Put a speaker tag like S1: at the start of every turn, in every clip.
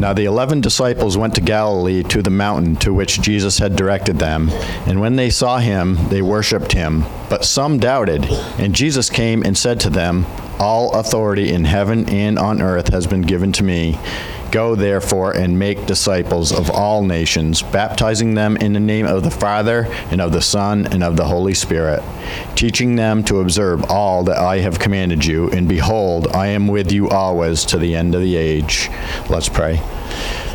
S1: Now the eleven disciples went to Galilee to the mountain to which Jesus had directed them. And when they saw him, they worshipped him. But some doubted. And Jesus came and said to them, All authority in heaven and on earth has been given to me. Go therefore and make disciples of all nations, baptizing them in the name of the Father, and of the Son, and of the Holy Spirit, teaching them to observe all that I have commanded you. And behold, I am with you always to the end of the age. Let's pray.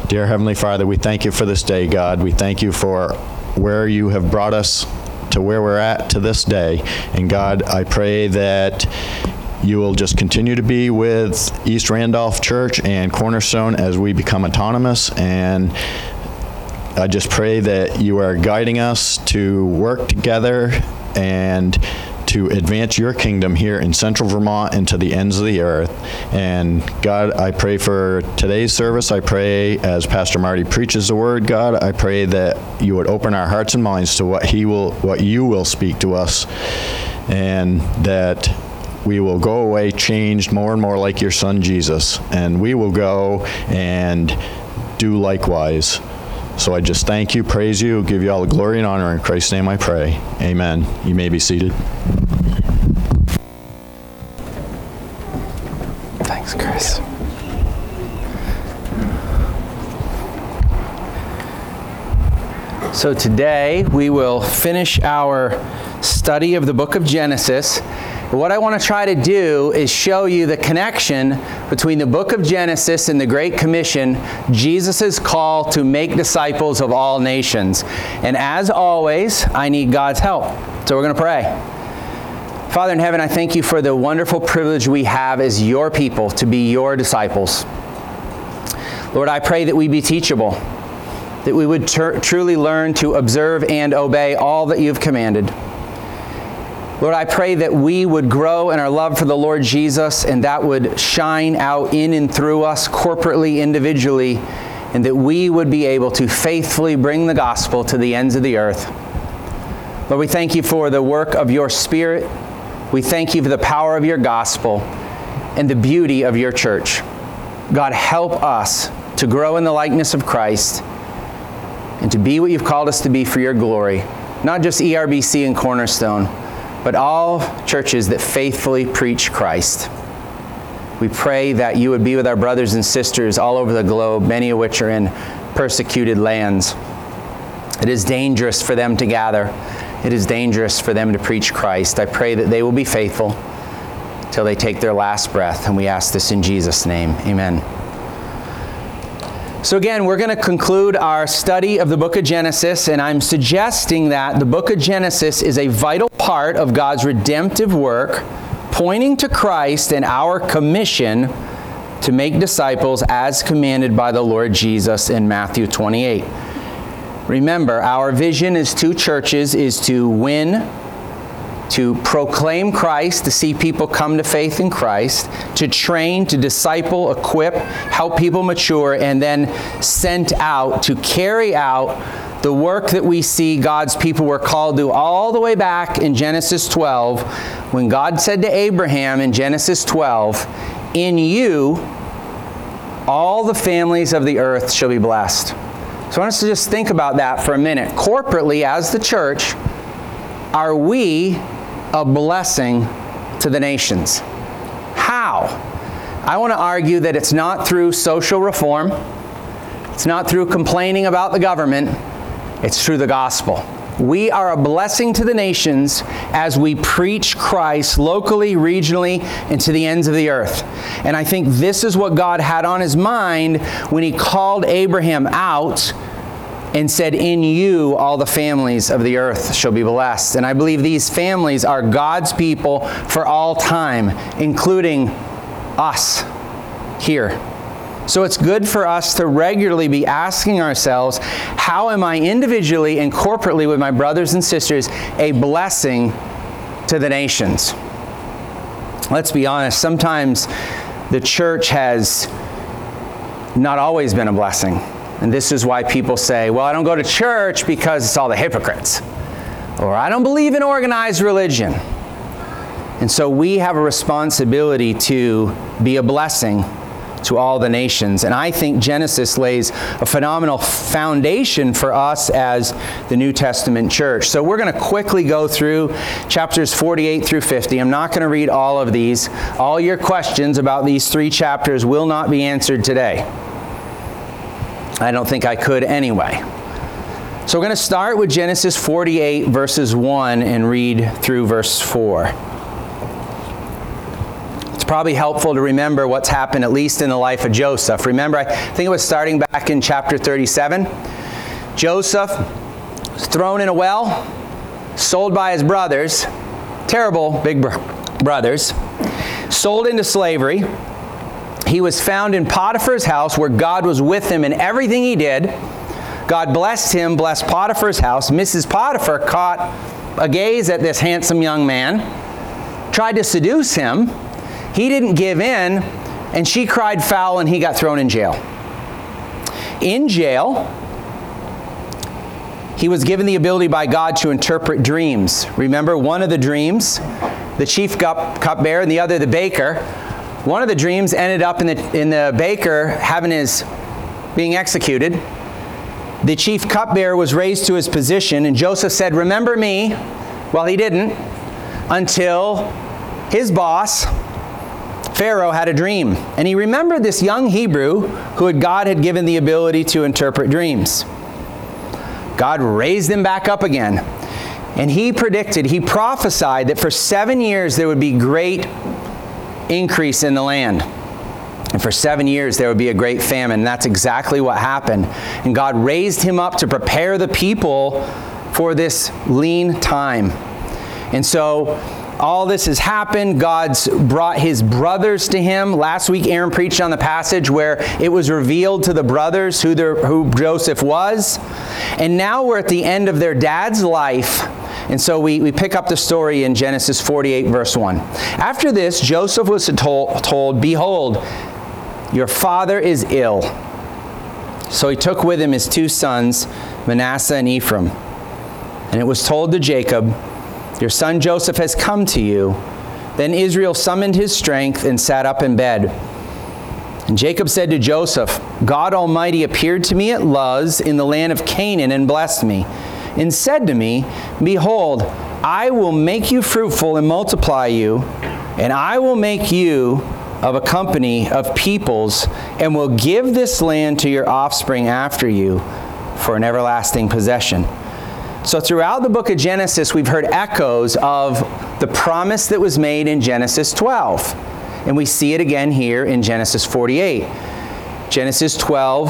S1: Dear Heavenly Father, we thank you for this day, God. We thank you for where you have brought us to where we're at to this day. And God, I pray that you will just continue to be with East Randolph Church and Cornerstone as we become autonomous. And I just pray that you are guiding us to work together and to advance your kingdom here in central Vermont and to the ends of the earth. And God, I pray for today's service. I pray as Pastor Marty preaches the word, God, I pray that you would open our hearts and minds to what he will what you will speak to us and that we will go away changed more and more like your son Jesus, and we will go and do likewise. So I just thank you, praise you, give you all the glory and honor. In Christ's name I pray. Amen. You may be seated.
S2: Thanks, Chris. So today we will finish our study of the book of Genesis. What I want to try to do is show you the connection between the book of Genesis and the Great Commission, Jesus' call to make disciples of all nations. And as always, I need God's help. So we're going to pray. Father in heaven, I thank you for the wonderful privilege we have as your people to be your disciples. Lord, I pray that we be teachable, that we would tr- truly learn to observe and obey all that you've commanded. Lord, I pray that we would grow in our love for the Lord Jesus and that would shine out in and through us corporately, individually, and that we would be able to faithfully bring the gospel to the ends of the earth. Lord, we thank you for the work of your Spirit. We thank you for the power of your gospel and the beauty of your church. God, help us to grow in the likeness of Christ and to be what you've called us to be for your glory, not just ERBC and Cornerstone but all churches that faithfully preach Christ. We pray that you would be with our brothers and sisters all over the globe, many of which are in persecuted lands. It is dangerous for them to gather. It is dangerous for them to preach Christ. I pray that they will be faithful till they take their last breath, and we ask this in Jesus' name. Amen. So, again, we're going to conclude our study of the book of Genesis, and I'm suggesting that the book of Genesis is a vital part of God's redemptive work, pointing to Christ and our commission to make disciples as commanded by the Lord Jesus in Matthew 28. Remember, our vision as two churches is to win to proclaim Christ, to see people come to faith in Christ, to train, to disciple, equip, help people mature, and then sent out to carry out the work that we see God's people were called to all the way back in Genesis 12, when God said to Abraham in Genesis 12, In you, all the families of the earth shall be blessed. So I want us to just think about that for a minute. Corporately, as the church, are we a blessing to the nations. How? I want to argue that it's not through social reform, it's not through complaining about the government, it's through the gospel. We are a blessing to the nations as we preach Christ locally, regionally, and to the ends of the earth. And I think this is what God had on his mind when he called Abraham out and said, In you all the families of the earth shall be blessed. And I believe these families are God's people for all time, including us here. So it's good for us to regularly be asking ourselves, how am I individually and corporately with my brothers and sisters a blessing to the nations? Let's be honest, sometimes the church has not always been a blessing. And this is why people say, well, I don't go to church because it's all the hypocrites. Or I don't believe in organized religion. And so we have a responsibility to be a blessing to all the nations. And I think Genesis lays a phenomenal foundation for us as the New Testament church. So we're going to quickly go through chapters 48 through 50. I'm not going to read all of these. All your questions about these three chapters will not be answered today. I don't think I could anyway. So we're going to start with Genesis 48, verses 1, and read through verse 4 It's probably helpful to remember what's happened, at least in the life of Joseph. Remember, I think it was starting back in chapter 37. Joseph was thrown in a well, sold by his brothers, terrible big brothers, sold into slavery. He was found in Potiphar's house where God was with him in everything he did. God blessed him, blessed Potiphar's house. Mrs. Potiphar caught a gaze at this handsome young man, tried to seduce him, he didn't give in, and she cried foul, and he got thrown in jail. In jail, he was given the ability by God to interpret dreams. Remember, one of the dreams, the chief cupbearer, and the other, the baker. One of the dreams ended up in the, in the baker having his being executed. The chief cupbearer was raised to his position, and Joseph said, Remember me. Well, he didn't until his boss, Pharaoh had a dream, and he remembered this young Hebrew who had, God had given the ability to interpret dreams. God raised him back up again, and he predicted, he prophesied that for seven years there would be great increase in the land. And for seven years there would be a great famine. And that's exactly what happened. And God raised him up to prepare the people for this lean time. And so all this has happened. God's brought his brothers to him. Last week, Aaron preached on the passage where it was revealed to the brothers who, who Joseph was. And now we're at the end of their dad's life. And so we, we pick up the story in Genesis 48, verse 1. After this, Joseph was told, told, Behold, your father is ill. So he took with him his two sons, Manasseh and Ephraim. And it was told to Jacob, your son Joseph has come to you. Then Israel summoned his strength and sat up in bed. And Jacob said to Joseph, God Almighty appeared to me at Luz in the land of Canaan and blessed me, and said to me, Behold, I will make you fruitful and multiply you, and I will make you of a company of peoples, and will give this land to your offspring after you for an everlasting possession. So, throughout the book of Genesis, we've heard echoes of the promise that was made in Genesis 12. And we see it again here in Genesis 48. Genesis 12,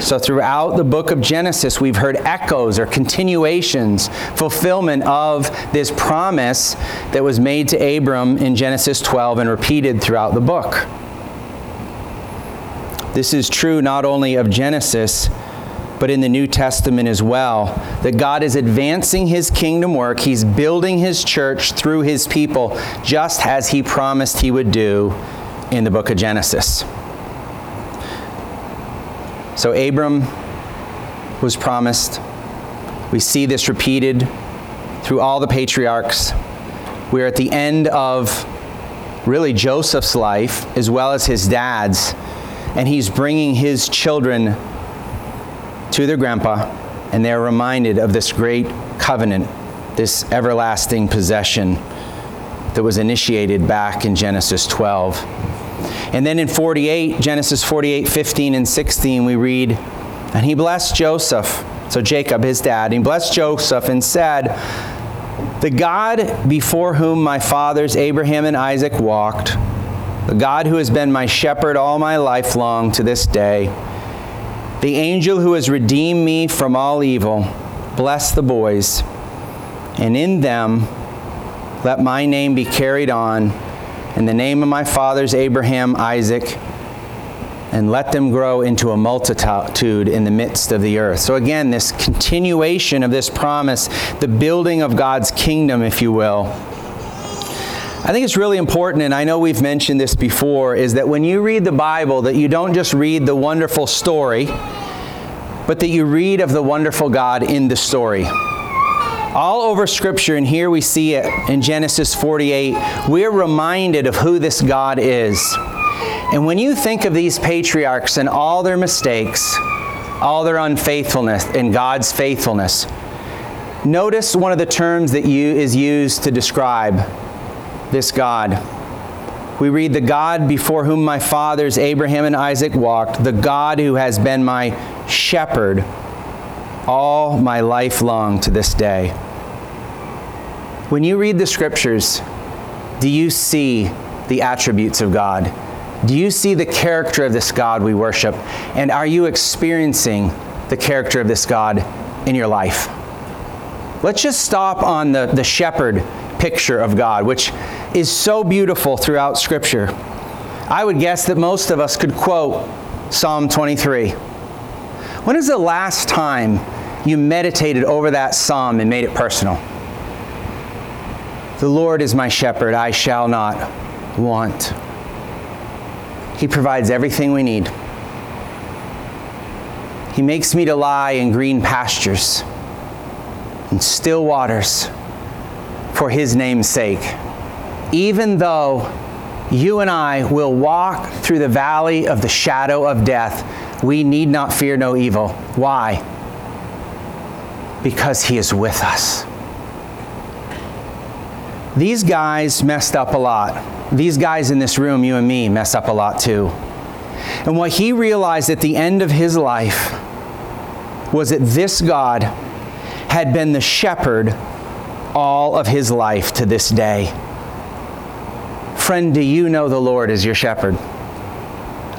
S2: So, throughout the book of Genesis, we've heard echoes or continuations, fulfillment of this promise that was made to Abram in Genesis 12 and repeated throughout the book. This is true not only of Genesis, but in the New Testament as well. That God is advancing his kingdom work, he's building his church through his people, just as he promised he would do in the book of Genesis. So, Abram was promised. We see this repeated through all the patriarchs. We're at the end of really Joseph's life as well as his dad's, and he's bringing his children to their grandpa, and they're reminded of this great covenant, this everlasting possession that was initiated back in Genesis 12. And then in 48, Genesis 48, 15, and 16, we read, And he blessed Joseph, so Jacob, his dad, he blessed Joseph and said, The God before whom my fathers Abraham and Isaac walked, the God who has been my shepherd all my life long to this day, the angel who has redeemed me from all evil, bless the boys, and in them let my name be carried on, in the name of my fathers Abraham, Isaac, and let them grow into a multitude in the midst of the earth. So, again, this continuation of this promise, the building of God's kingdom, if you will. I think it's really important, and I know we've mentioned this before, is that when you read the Bible, that you don't just read the wonderful story, but that you read of the wonderful God in the story. All over Scripture, and here we see it in Genesis 48, we're reminded of who this God is. And when you think of these patriarchs and all their mistakes, all their unfaithfulness and God's faithfulness, notice one of the terms that you, is used to describe this God. We read, The God before whom my fathers Abraham and Isaac walked, the God who has been my shepherd all my life long to this day. When you read the scriptures, do you see the attributes of God? Do you see the character of this God we worship? And are you experiencing the character of this God in your life? Let's just stop on the, the shepherd picture of God, which is so beautiful throughout Scripture. I would guess that most of us could quote Psalm 23. When is the last time you meditated over that psalm and made it personal? The Lord is my shepherd, I shall not want. He provides everything we need. He makes me to lie in green pastures and still waters for His name's sake. Even though you and I will walk through the valley of the shadow of death, we need not fear no evil. Why? Because He is with us. These guys messed up a lot. These guys in this room, you and me, mess up a lot too. And what he realized at the end of his life was that this God had been the shepherd all of his life to this day. Friend, do you know the Lord as your shepherd?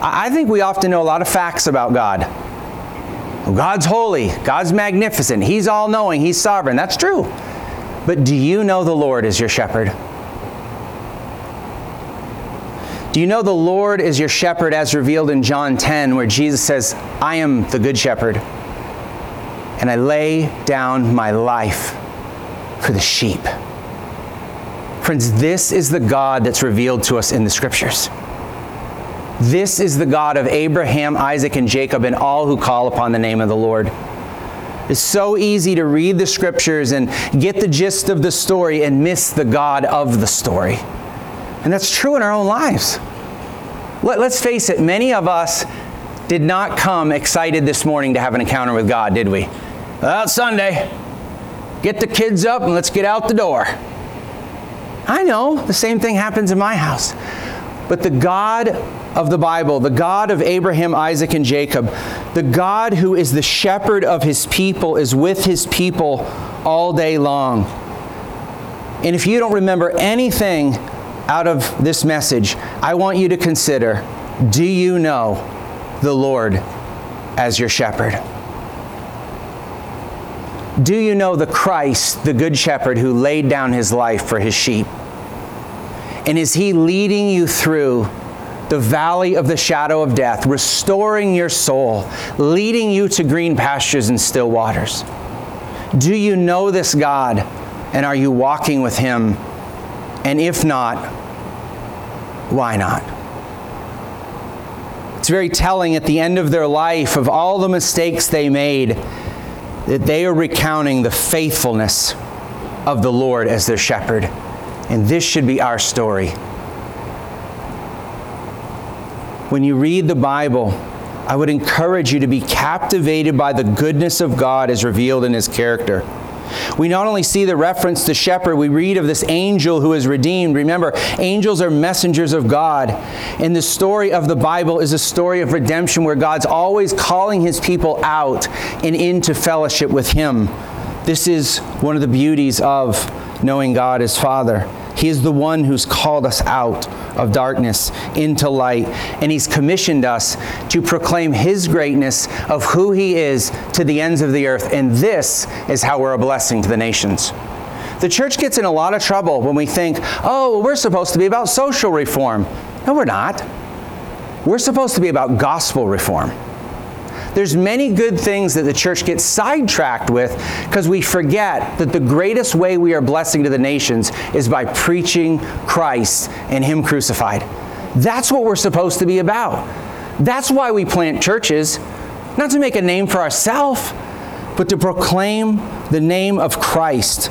S2: I think we often know a lot of facts about God. God's holy, God's magnificent, He's all knowing, He's sovereign. That's true. But do you know the Lord is your shepherd? Do you know the Lord is your shepherd as revealed in John 10, where Jesus says, I am the good shepherd, and I lay down my life for the sheep? Friends, this is the God that's revealed to us in the scriptures. This is the God of Abraham, Isaac, and Jacob, and all who call upon the name of the Lord. It's so easy to read the scriptures and get the gist of the story and miss the God of the story. And that's true in our own lives. Let, us face it, many of us did not come excited this morning to have an encounter with God, did we? Well, Sunday. Get the kids up and let's get out the door. I know the same thing happens in my house. But the God of the Bible, the God of Abraham, Isaac, and Jacob, the God who is the shepherd of his people, is with his people all day long. And if you don't remember anything out of this message, I want you to consider do you know the Lord as your shepherd? Do you know the Christ, the Good Shepherd, who laid down his life for his sheep? And is he leading you through the valley of the shadow of death, restoring your soul, leading you to green pastures and still waters? Do you know this God and are you walking with him? And if not, why not? It's very telling at the end of their life of all the mistakes they made that they are recounting the faithfulness of the Lord as their shepherd. And this should be our story. When you read the Bible, I would encourage you to be captivated by the goodness of God as revealed in His character. We not only see the reference to shepherd, we read of this angel who is redeemed. Remember, angels are messengers of God. And the story of the Bible is a story of redemption where God's always calling his people out and into fellowship with him. This is one of the beauties of knowing God as Father. He is the one who's called us out of darkness into light, and He's commissioned us to proclaim His greatness of who He is to the ends of the earth. And this is how we're a blessing to the nations. The church gets in a lot of trouble when we think, oh, we're supposed to be about social reform. No, we're not. we're supposed to be about gospel reform. There's many good things that the church gets sidetracked with because we forget that the greatest way we are blessing to the nations is by preaching Christ and Him crucified. That's what we're supposed to be about. That's why we plant churches, not to make a name for ourselves, but to proclaim the name of Christ.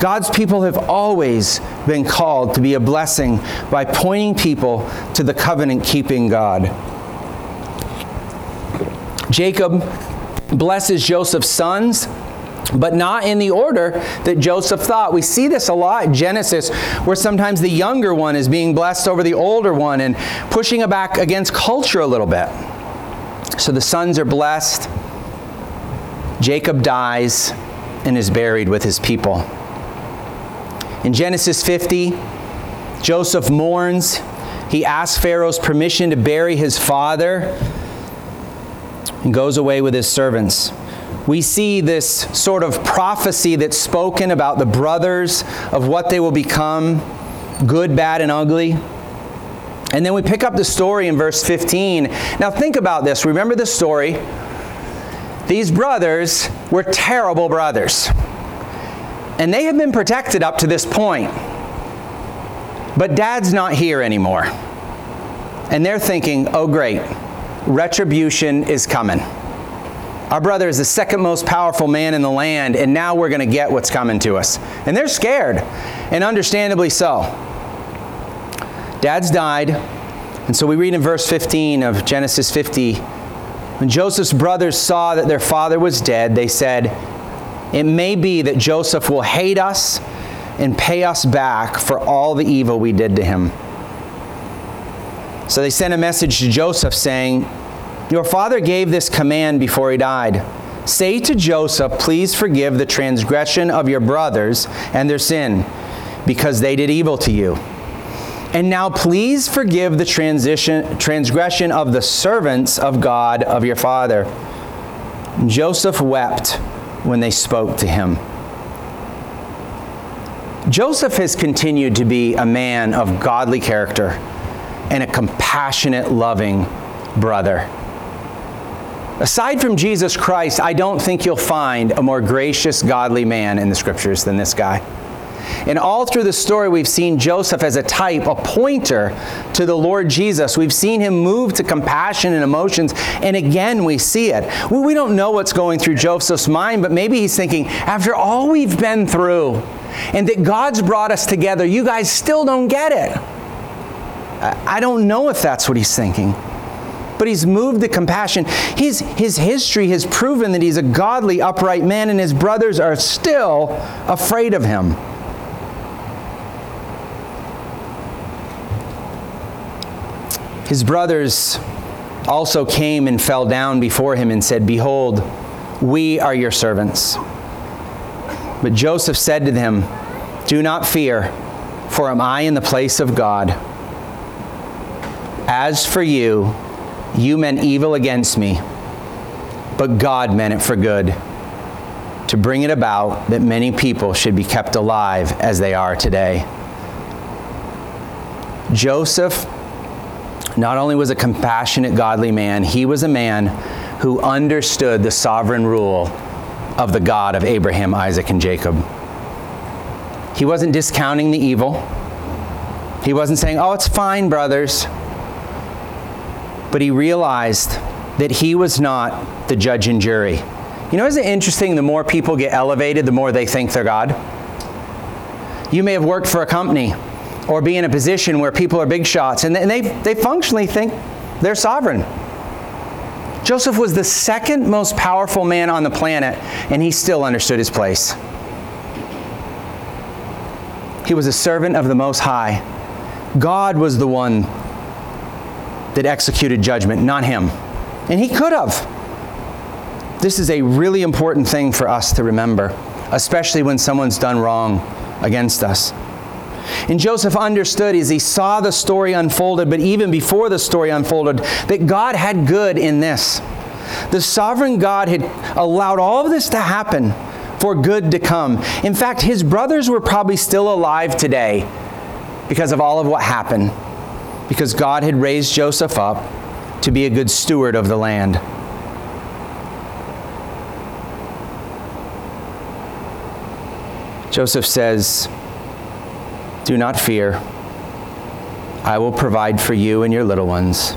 S2: God's people have always been called to be a blessing by pointing people to the covenant keeping God. Jacob blesses Joseph's sons, but not in the order that Joseph thought. We see this a lot in Genesis, where sometimes the younger one is being blessed over the older one and pushing it back against culture a little bit. So the sons are blessed. Jacob dies and is buried with his people. In Genesis 50, Joseph mourns. He asks Pharaoh's permission to bury his father and goes away with his servants. We see this sort of prophecy that's spoken about the brothers of what they will become good, bad, and ugly. And then we pick up the story in verse 15. Now, think about this. Remember the story. These brothers were terrible brothers. And they have been protected up to this point. But dad's not here anymore. And they're thinking, oh, great retribution is coming. Our brother is the second most powerful man in the land, and now we're going to get what's coming to us. And they're scared, and understandably so. Dad's died, and so we read in verse 15 of Genesis 50 when Joseph's brothers saw that their father was dead, they said, It may be that Joseph will hate us and pay us back for all the evil we did to him. So they sent a message to Joseph saying, Your father gave this command before he died. Say to Joseph, Please forgive the transgression of your brothers and their sin, because they did evil to you. And now please forgive the transgression of the servants of God of your father. Joseph wept when they spoke to him. Joseph has continued to be a man of godly character and a compassionate, loving brother. Aside from Jesus Christ, I don't think you'll find a more gracious, godly man in the scriptures than this guy. And all through the story, we've seen Joseph as a type, a pointer to the Lord Jesus. We've seen him move to compassion and emotions, and again, we see it. We don't know what's going through Joseph's mind, but maybe he's thinking, after all we've been through, and that God's brought us together, you guys still don't get it. I don't know if that's what he's thinking. But he's moved to compassion. His, his history has proven that he's a godly, upright man, and his brothers are still afraid of him. His brothers also came and fell down before him and said, Behold, we are your servants. But Joseph said to them, Do not fear, for am I in the place of God? As for you, you meant evil against me, but God meant it for good, to bring it about that many people should be kept alive as they are today. Joseph not only was a compassionate, godly man, he was a man who understood the sovereign rule of the God of Abraham, Isaac, and Jacob. He wasn't discounting the evil. He wasn't saying, oh, it's fine, brothers but he realized that he was not the judge and jury. You know, isn't it interesting? The more people get elevated, the more they think they're God. You may have worked for a company or be in a position where people are big shots and they, they functionally think they're sovereign. Joseph was the second most powerful man on the planet, and he still understood his place. He was a servant of the Most High. God was the one that executed judgment, not him. And he could have. This is a really important thing for us to remember, especially when someone's done wrong against us. And Joseph understood as he saw the story unfolded, but even before the story unfolded, that God had good in this. The sovereign God had allowed all of this to happen for good to come. In fact, his brothers were probably still alive today because of all of what happened because God had raised Joseph up to be a good steward of the land. Joseph says, Do not fear. I will provide for you and your little ones.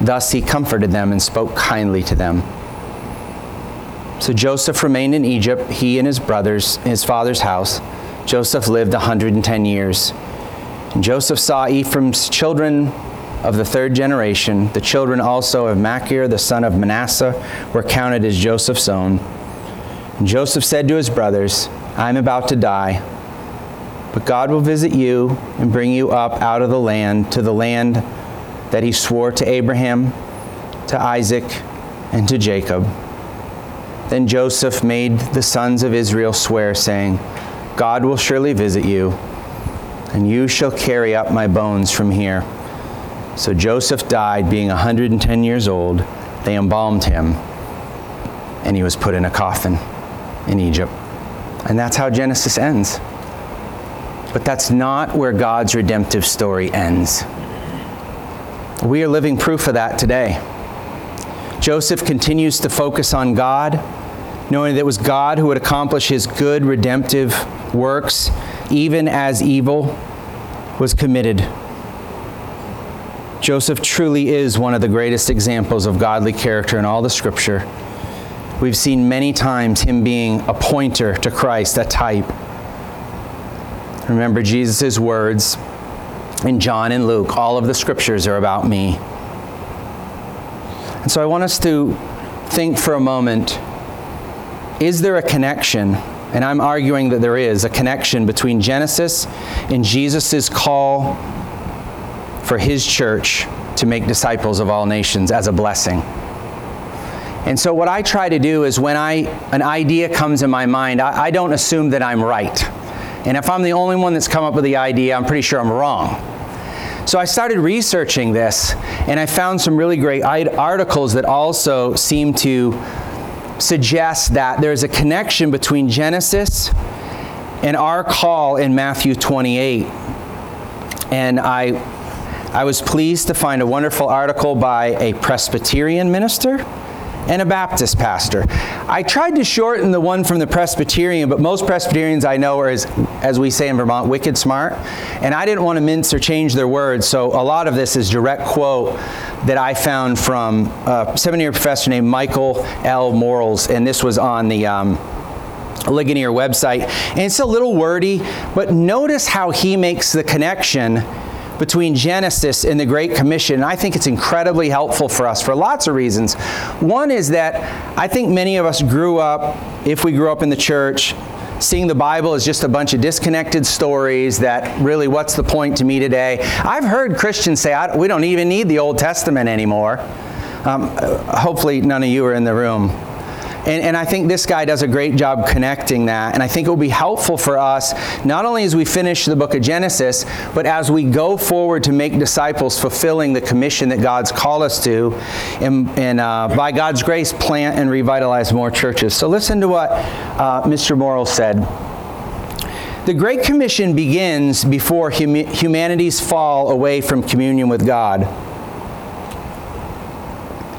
S2: Thus he comforted them and spoke kindly to them. So Joseph remained in Egypt, he and his brothers, his father's house. Joseph lived 110 years. And Joseph saw Ephraim's children of the third generation. The children also of Machir, the son of Manasseh, were counted as Joseph's own. And Joseph said to his brothers, I am about to die, but God will visit you and bring you up out of the land to the land that he swore to Abraham, to Isaac, and to Jacob. Then Joseph made the sons of Israel swear, saying, God will surely visit you, and you shall carry up my bones from here. So Joseph died, being 110 years old. They embalmed him, and he was put in a coffin in Egypt. And that's how Genesis ends. But that's not where God's redemptive story ends. We are living proof of that today. Joseph continues to focus on God, knowing that it was God who would accomplish his good redemptive works, even as evil was committed. Joseph truly is one of the greatest examples of godly character in all the scripture. We've seen many times him being a pointer to Christ, a type. Remember Jesus' words in John and Luke, all of the scriptures are about me. And so I want us to think for a moment is there a connection? And I'm arguing that there is a connection between Genesis and Jesus' call for his church to make disciples of all nations as a blessing. And so what I try to do is when I an idea comes in my mind, I, I don't assume that I'm right. And if I'm the only one that's come up with the idea, I'm pretty sure I'm wrong. So I started researching this, and I found some really great articles that also seem to suggest that there's a connection between Genesis and our call in Matthew 28. And I, I was pleased to find a wonderful article by a Presbyterian minister and a Baptist pastor. I tried to shorten the one from the Presbyterian, but most Presbyterians I know are, as, as we say in Vermont, wicked smart. And I didn't want to mince or change their words, so a lot of this is direct quote that I found from a seminary professor named Michael L. Morales, and this was on the um, Ligonier website. And it's a little wordy, but notice how he makes the connection between Genesis and the Great Commission. I think it's incredibly helpful for us for lots of reasons. One is that I think many of us grew up, if we grew up in the church, seeing the Bible as just a bunch of disconnected stories that really, what's the point to me today? I've heard Christians say, we don't even need the Old Testament anymore. Um, hopefully, none of you are in the room. And, and I think this guy does a great job connecting that. And I think it will be helpful for us, not only as we finish the book of Genesis, but as we go forward to make disciples, fulfilling the commission that God's called us to, and, and uh, by God's grace, plant and revitalize more churches. So listen to what uh, Mr. Morrill said. The Great Commission begins before hum- humanity's fall away from communion with God.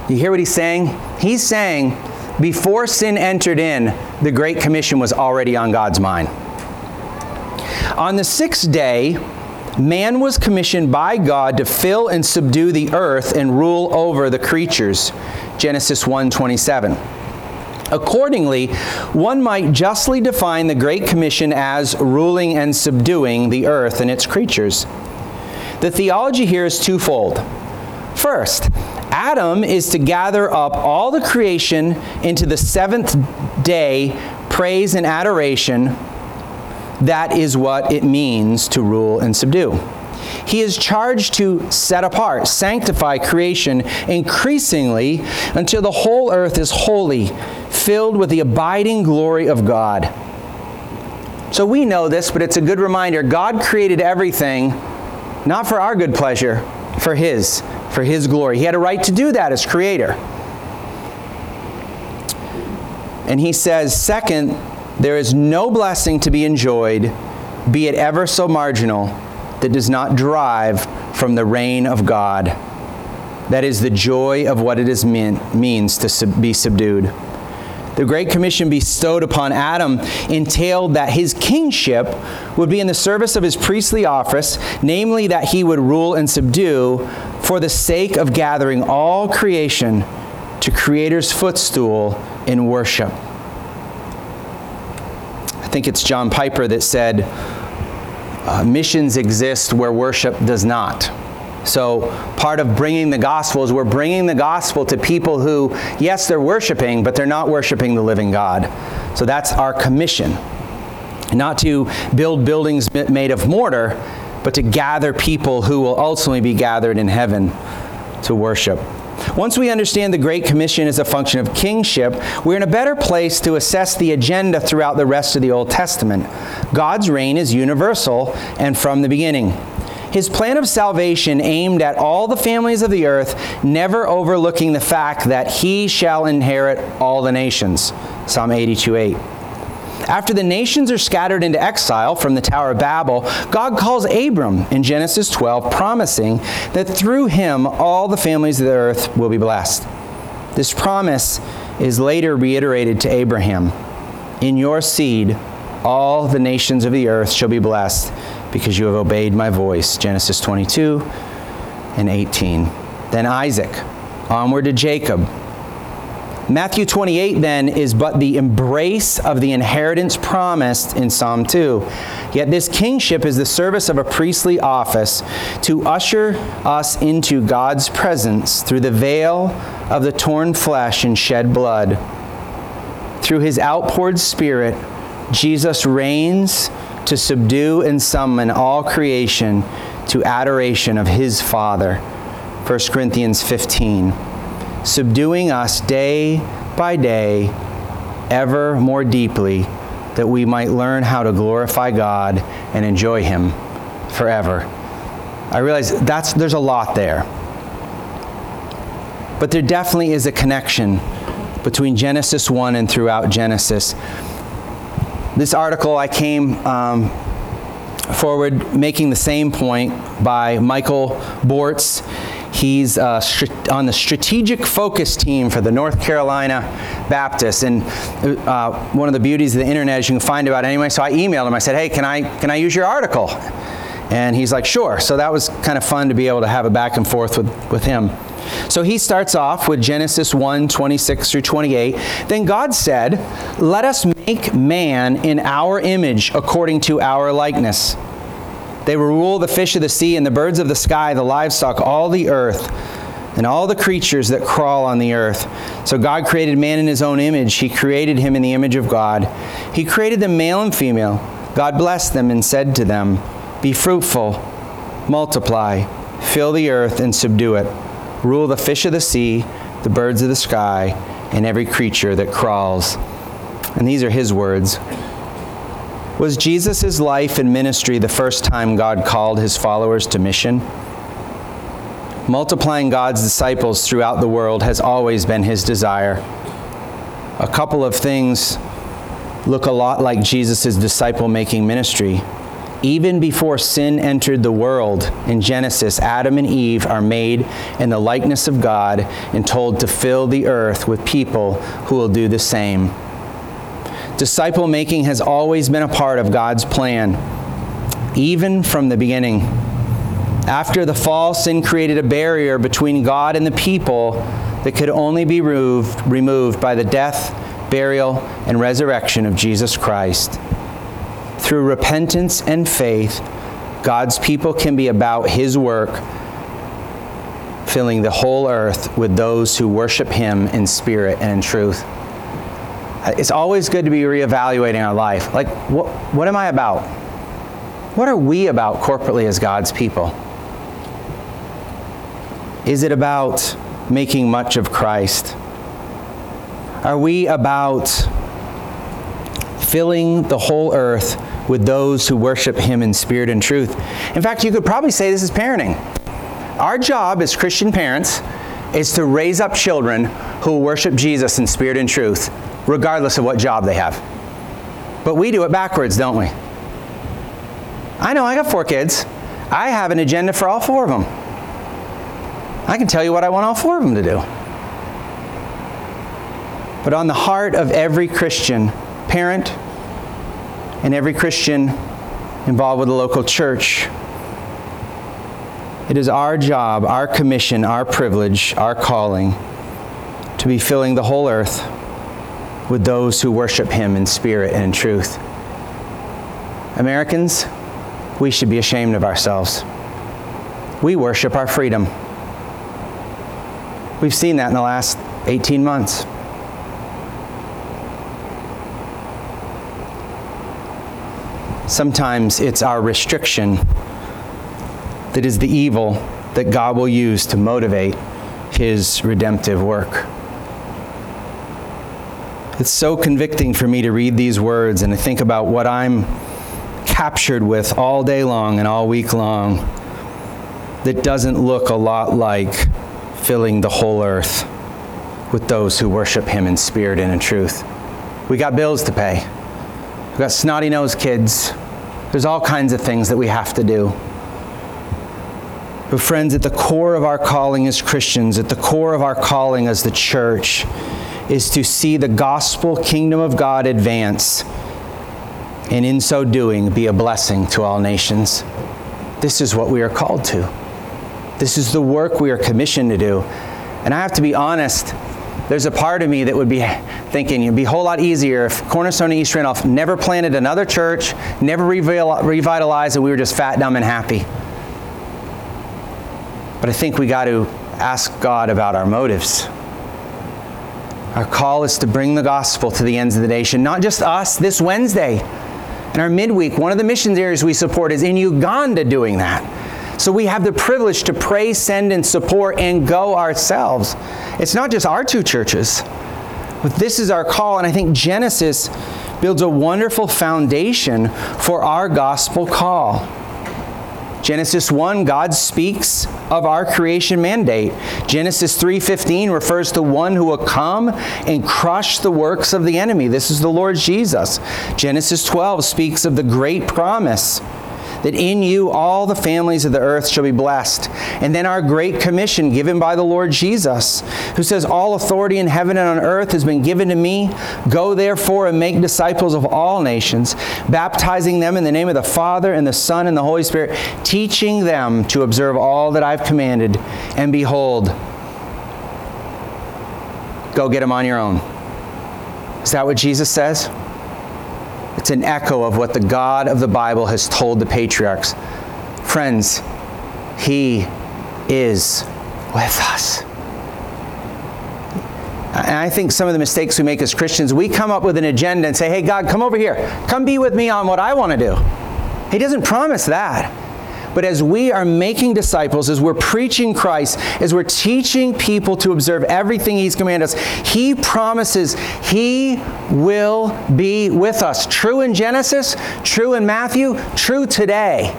S2: You hear what he's saying? He's saying before sin entered in, the Great Commission was already on God's mind. On the sixth day, man was commissioned by God to fill and subdue the earth and rule over the creatures. Genesis 1:27. Accordingly, one might justly define the Great Commission as ruling and subduing the earth and its creatures. The theology here is twofold. First, Adam is to gather up all the creation into the seventh day praise and adoration. That is what it means to rule and subdue. He is charged to set apart, sanctify creation increasingly until the whole earth is holy, filled with the abiding glory of God. So we know this, but it's a good reminder God created everything not for our good pleasure, for His for His glory. He had a right to do that as creator. And he says, second, there is no blessing to be enjoyed, be it ever so marginal, that does not derive from the reign of God. That is the joy of what it is mean, means to sub, be subdued. The Great Commission bestowed upon Adam entailed that his kingship would be in the service of his priestly office, namely that he would rule and subdue for the sake of gathering all creation to Creator's footstool in worship. I think it's John Piper that said, uh, missions exist where worship does not. So, part of bringing the gospel is we're bringing the gospel to people who, yes, they're worshiping, but they're not worshiping the living God. So, that's our commission. Not to build buildings made of mortar, but to gather people who will ultimately be gathered in heaven to worship. Once we understand the Great Commission is a function of kingship, we're in a better place to assess the agenda throughout the rest of the Old Testament. God's reign is universal and from the beginning. His plan of salvation aimed at all the families of the earth, never overlooking the fact that he shall inherit all the nations. Psalm 82 8. After the nations are scattered into exile from the Tower of Babel, God calls Abram in Genesis 12, promising that through him all the families of the earth will be blessed. This promise is later reiterated to Abraham In your seed, all the nations of the earth shall be blessed because you have obeyed my voice. Genesis 22 and 18. Then Isaac, onward to Jacob. Matthew 28 then is but the embrace of the inheritance promised in Psalm 2. Yet this kingship is the service of a priestly office to usher us into God's presence through the veil of the torn flesh and shed blood. Through his outpoured spirit, Jesus reigns to subdue and summon all creation to adoration of his Father. 1 Corinthians 15. Subduing us day by day, ever more deeply, that we might learn how to glorify God and enjoy him forever. I realize that's, there's a lot there. But there definitely is a connection between Genesis 1 and throughout Genesis. This article I came um, forward making the same point by Michael Bortz. He's uh, on the strategic focus team for the North Carolina Baptist. And uh, one of the beauties of the internet is you can find about anyway. So I emailed him. I said, hey, can I, can I use your article? And he's like, sure. So that was kind of fun to be able to have a back and forth with, with him. So he starts off with Genesis 1 26 through 28. Then God said, Let us make man in our image according to our likeness. They will rule the fish of the sea and the birds of the sky, the livestock, all the earth, and all the creatures that crawl on the earth. So God created man in his own image. He created him in the image of God. He created them male and female. God blessed them and said to them, Be fruitful, multiply, fill the earth, and subdue it rule the fish of the sea, the birds of the sky, and every creature that crawls. And these are his words. Was Jesus' life and ministry the first time God called his followers to mission? Multiplying God's disciples throughout the world has always been his desire. A couple of things look a lot like Jesus' disciple making ministry. Even before sin entered the world in Genesis, Adam and Eve are made in the likeness of God and told to fill the earth with people who will do the same. Disciple making has always been a part of God's plan, even from the beginning. After the fall, sin created a barrier between God and the people that could only be removed, removed by the death, burial, and resurrection of Jesus Christ. Through repentance and faith, God's people can be about His work, filling the whole earth with those who worship Him in spirit and in truth. It's always good to be reevaluating our life. Like, what, what am I about? What are we about corporately as God's people? Is it about making much of Christ? Are we about filling the whole earth with those who worship Him in spirit and truth. In fact, you could probably say this is parenting. Our job as Christian parents is to raise up children who worship Jesus in spirit and truth, regardless of what job they have. But we do it backwards, don't we? I know, I got four kids. I have an agenda for all four of them. I can tell you what I want all four of them to do. But on the heart of every Christian parent and every Christian involved with the local church, it is our job, our commission, our privilege, our calling to be filling the whole earth with those who worship Him in spirit and in truth. Americans, we should be ashamed of ourselves. We worship our freedom. We've seen that in the last 18 months. Sometimes it's our restriction that is the evil that God will use to motivate His redemptive work. It's so convicting for me to read these words and to think about what I'm captured with all day long and all week long that doesn't look a lot like filling the whole earth with those who worship Him in spirit and in truth. We got bills to pay. We've got snotty nosed kids. There's all kinds of things that we have to do. But, friends, at the core of our calling as Christians, at the core of our calling as the church, is to see the gospel kingdom of God advance, and in so doing, be a blessing to all nations. This is what we are called to. This is the work we are commissioned to do. And I have to be honest, there's a part of me that would be thinking it'd be a whole lot easier if Cornerstone East Randolph never planted another church, never revitalized, and we were just fat, dumb, and happy. But I think we got to ask God about our motives. Our call is to bring the gospel to the ends of the nation, not just us this Wednesday. In our midweek, one of the missions areas we support is in Uganda doing that. So we have the privilege to pray, send, and support and go ourselves. It's not just our two churches, but this is our call. And I think Genesis builds a wonderful foundation for our gospel call. Genesis 1 God speaks of our creation mandate. Genesis 3:15 refers to one who will come and crush the works of the enemy. This is the Lord Jesus. Genesis 12 speaks of the great promise that in you all the families of the earth shall be blessed. And then our great commission given by the Lord Jesus, who says, All authority in heaven and on earth has been given to me. Go therefore and make disciples of all nations, baptizing them in the name of the Father and the Son and the Holy Spirit, teaching them to observe all that I've commanded. And behold, go get them on your own. Is that what Jesus says? It's an echo of what the God of the Bible has told the patriarchs. Friends, He is with us. And I think some of the mistakes we make as Christians, we come up with an agenda and say, hey, God, come over here. Come be with me on what I want to do. He doesn't promise that. But as we are making disciples, as we're preaching Christ, as we're teaching people to observe everything He's commanded us, He promises He will be with us. True in Genesis, true in Matthew, true today,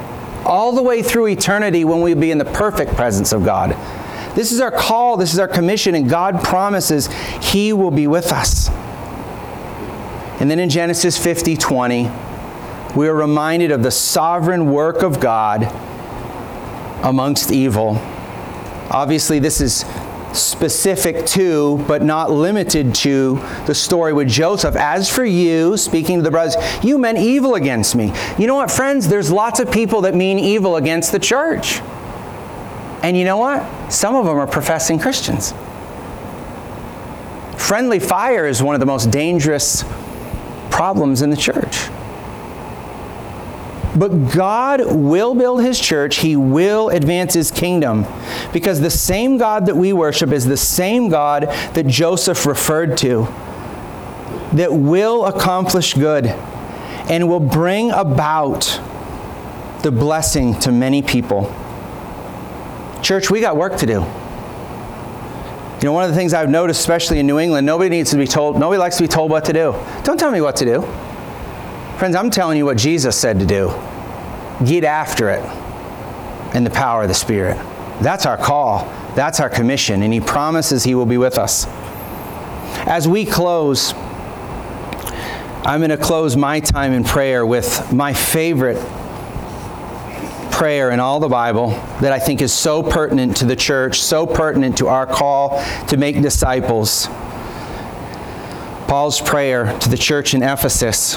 S2: all the way through eternity when we'll be in the perfect presence of God. This is our call, this is our commission, and God promises He will be with us. And then in Genesis 50 20, we are reminded of the sovereign work of God amongst evil. Obviously, this is specific to, but not limited to, the story with Joseph. As for you, speaking to the brothers, you meant evil against me. You know what, friends? There's lots of people that mean evil against the church. And you know what? Some of them are professing Christians. Friendly fire is one of the most dangerous problems in the church. But God will build his church, he will advance his kingdom. Because the same God that we worship is the same God that Joseph referred to, that will accomplish good and will bring about the blessing to many people. Church, we got work to do. You know, one of the things I've noticed, especially in New England, nobody needs to be told, nobody likes to be told what to do. Don't tell me what to do. Friends, I'm telling you what Jesus said to do. Get after it in the power of the Spirit. That's our call. That's our commission. And He promises He will be with us. As we close, I'm going to close my time in prayer with my favorite prayer in all the Bible that I think is so pertinent to the church, so pertinent to our call to make disciples. Paul's prayer to the church in Ephesus.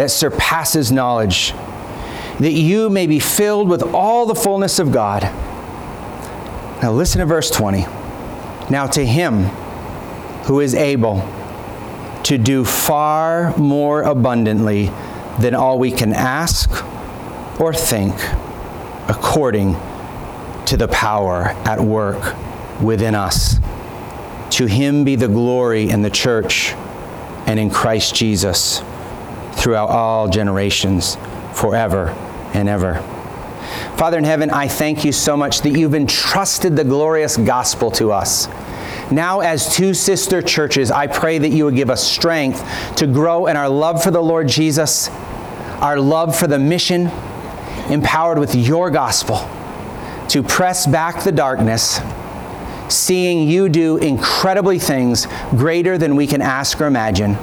S2: that surpasses knowledge, that you may be filled with all the fullness of God. Now, listen to verse 20. Now, to him who is able, to do far more abundantly than all we can ask or think, according to the power at work within us. To him be the glory in the church and in Christ Jesus throughout all generations, forever and ever. Father in heaven, I thank you so much that you've entrusted the glorious gospel to us. Now, as two sister churches, I pray that you would give us strength to grow in our love for the Lord Jesus, our love for the mission, empowered with your gospel to press back the darkness, seeing you do incredibly things greater than we can ask or imagine.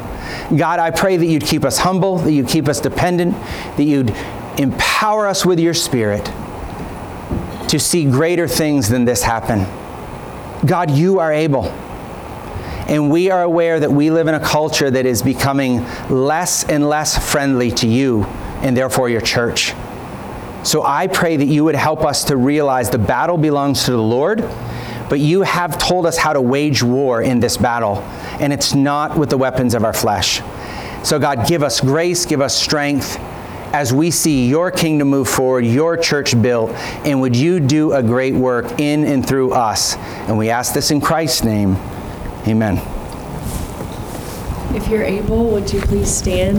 S2: God, I pray that you'd keep us humble, that you'd keep us dependent, that you'd empower us with your spirit to see greater things than this happen. God, you are able. And we are aware that we live in a culture that is becoming less and less friendly to you and therefore your church. So I pray that you would help us to realize the battle belongs to the Lord, but you have told us how to wage war in this battle, and it's not with the weapons of our flesh. So, God, give us grace, give us strength as we see your kingdom move forward, your church built, and would you do a great work in and through us? And we ask this in Christ's name. Amen.
S3: If you're able, would you please stand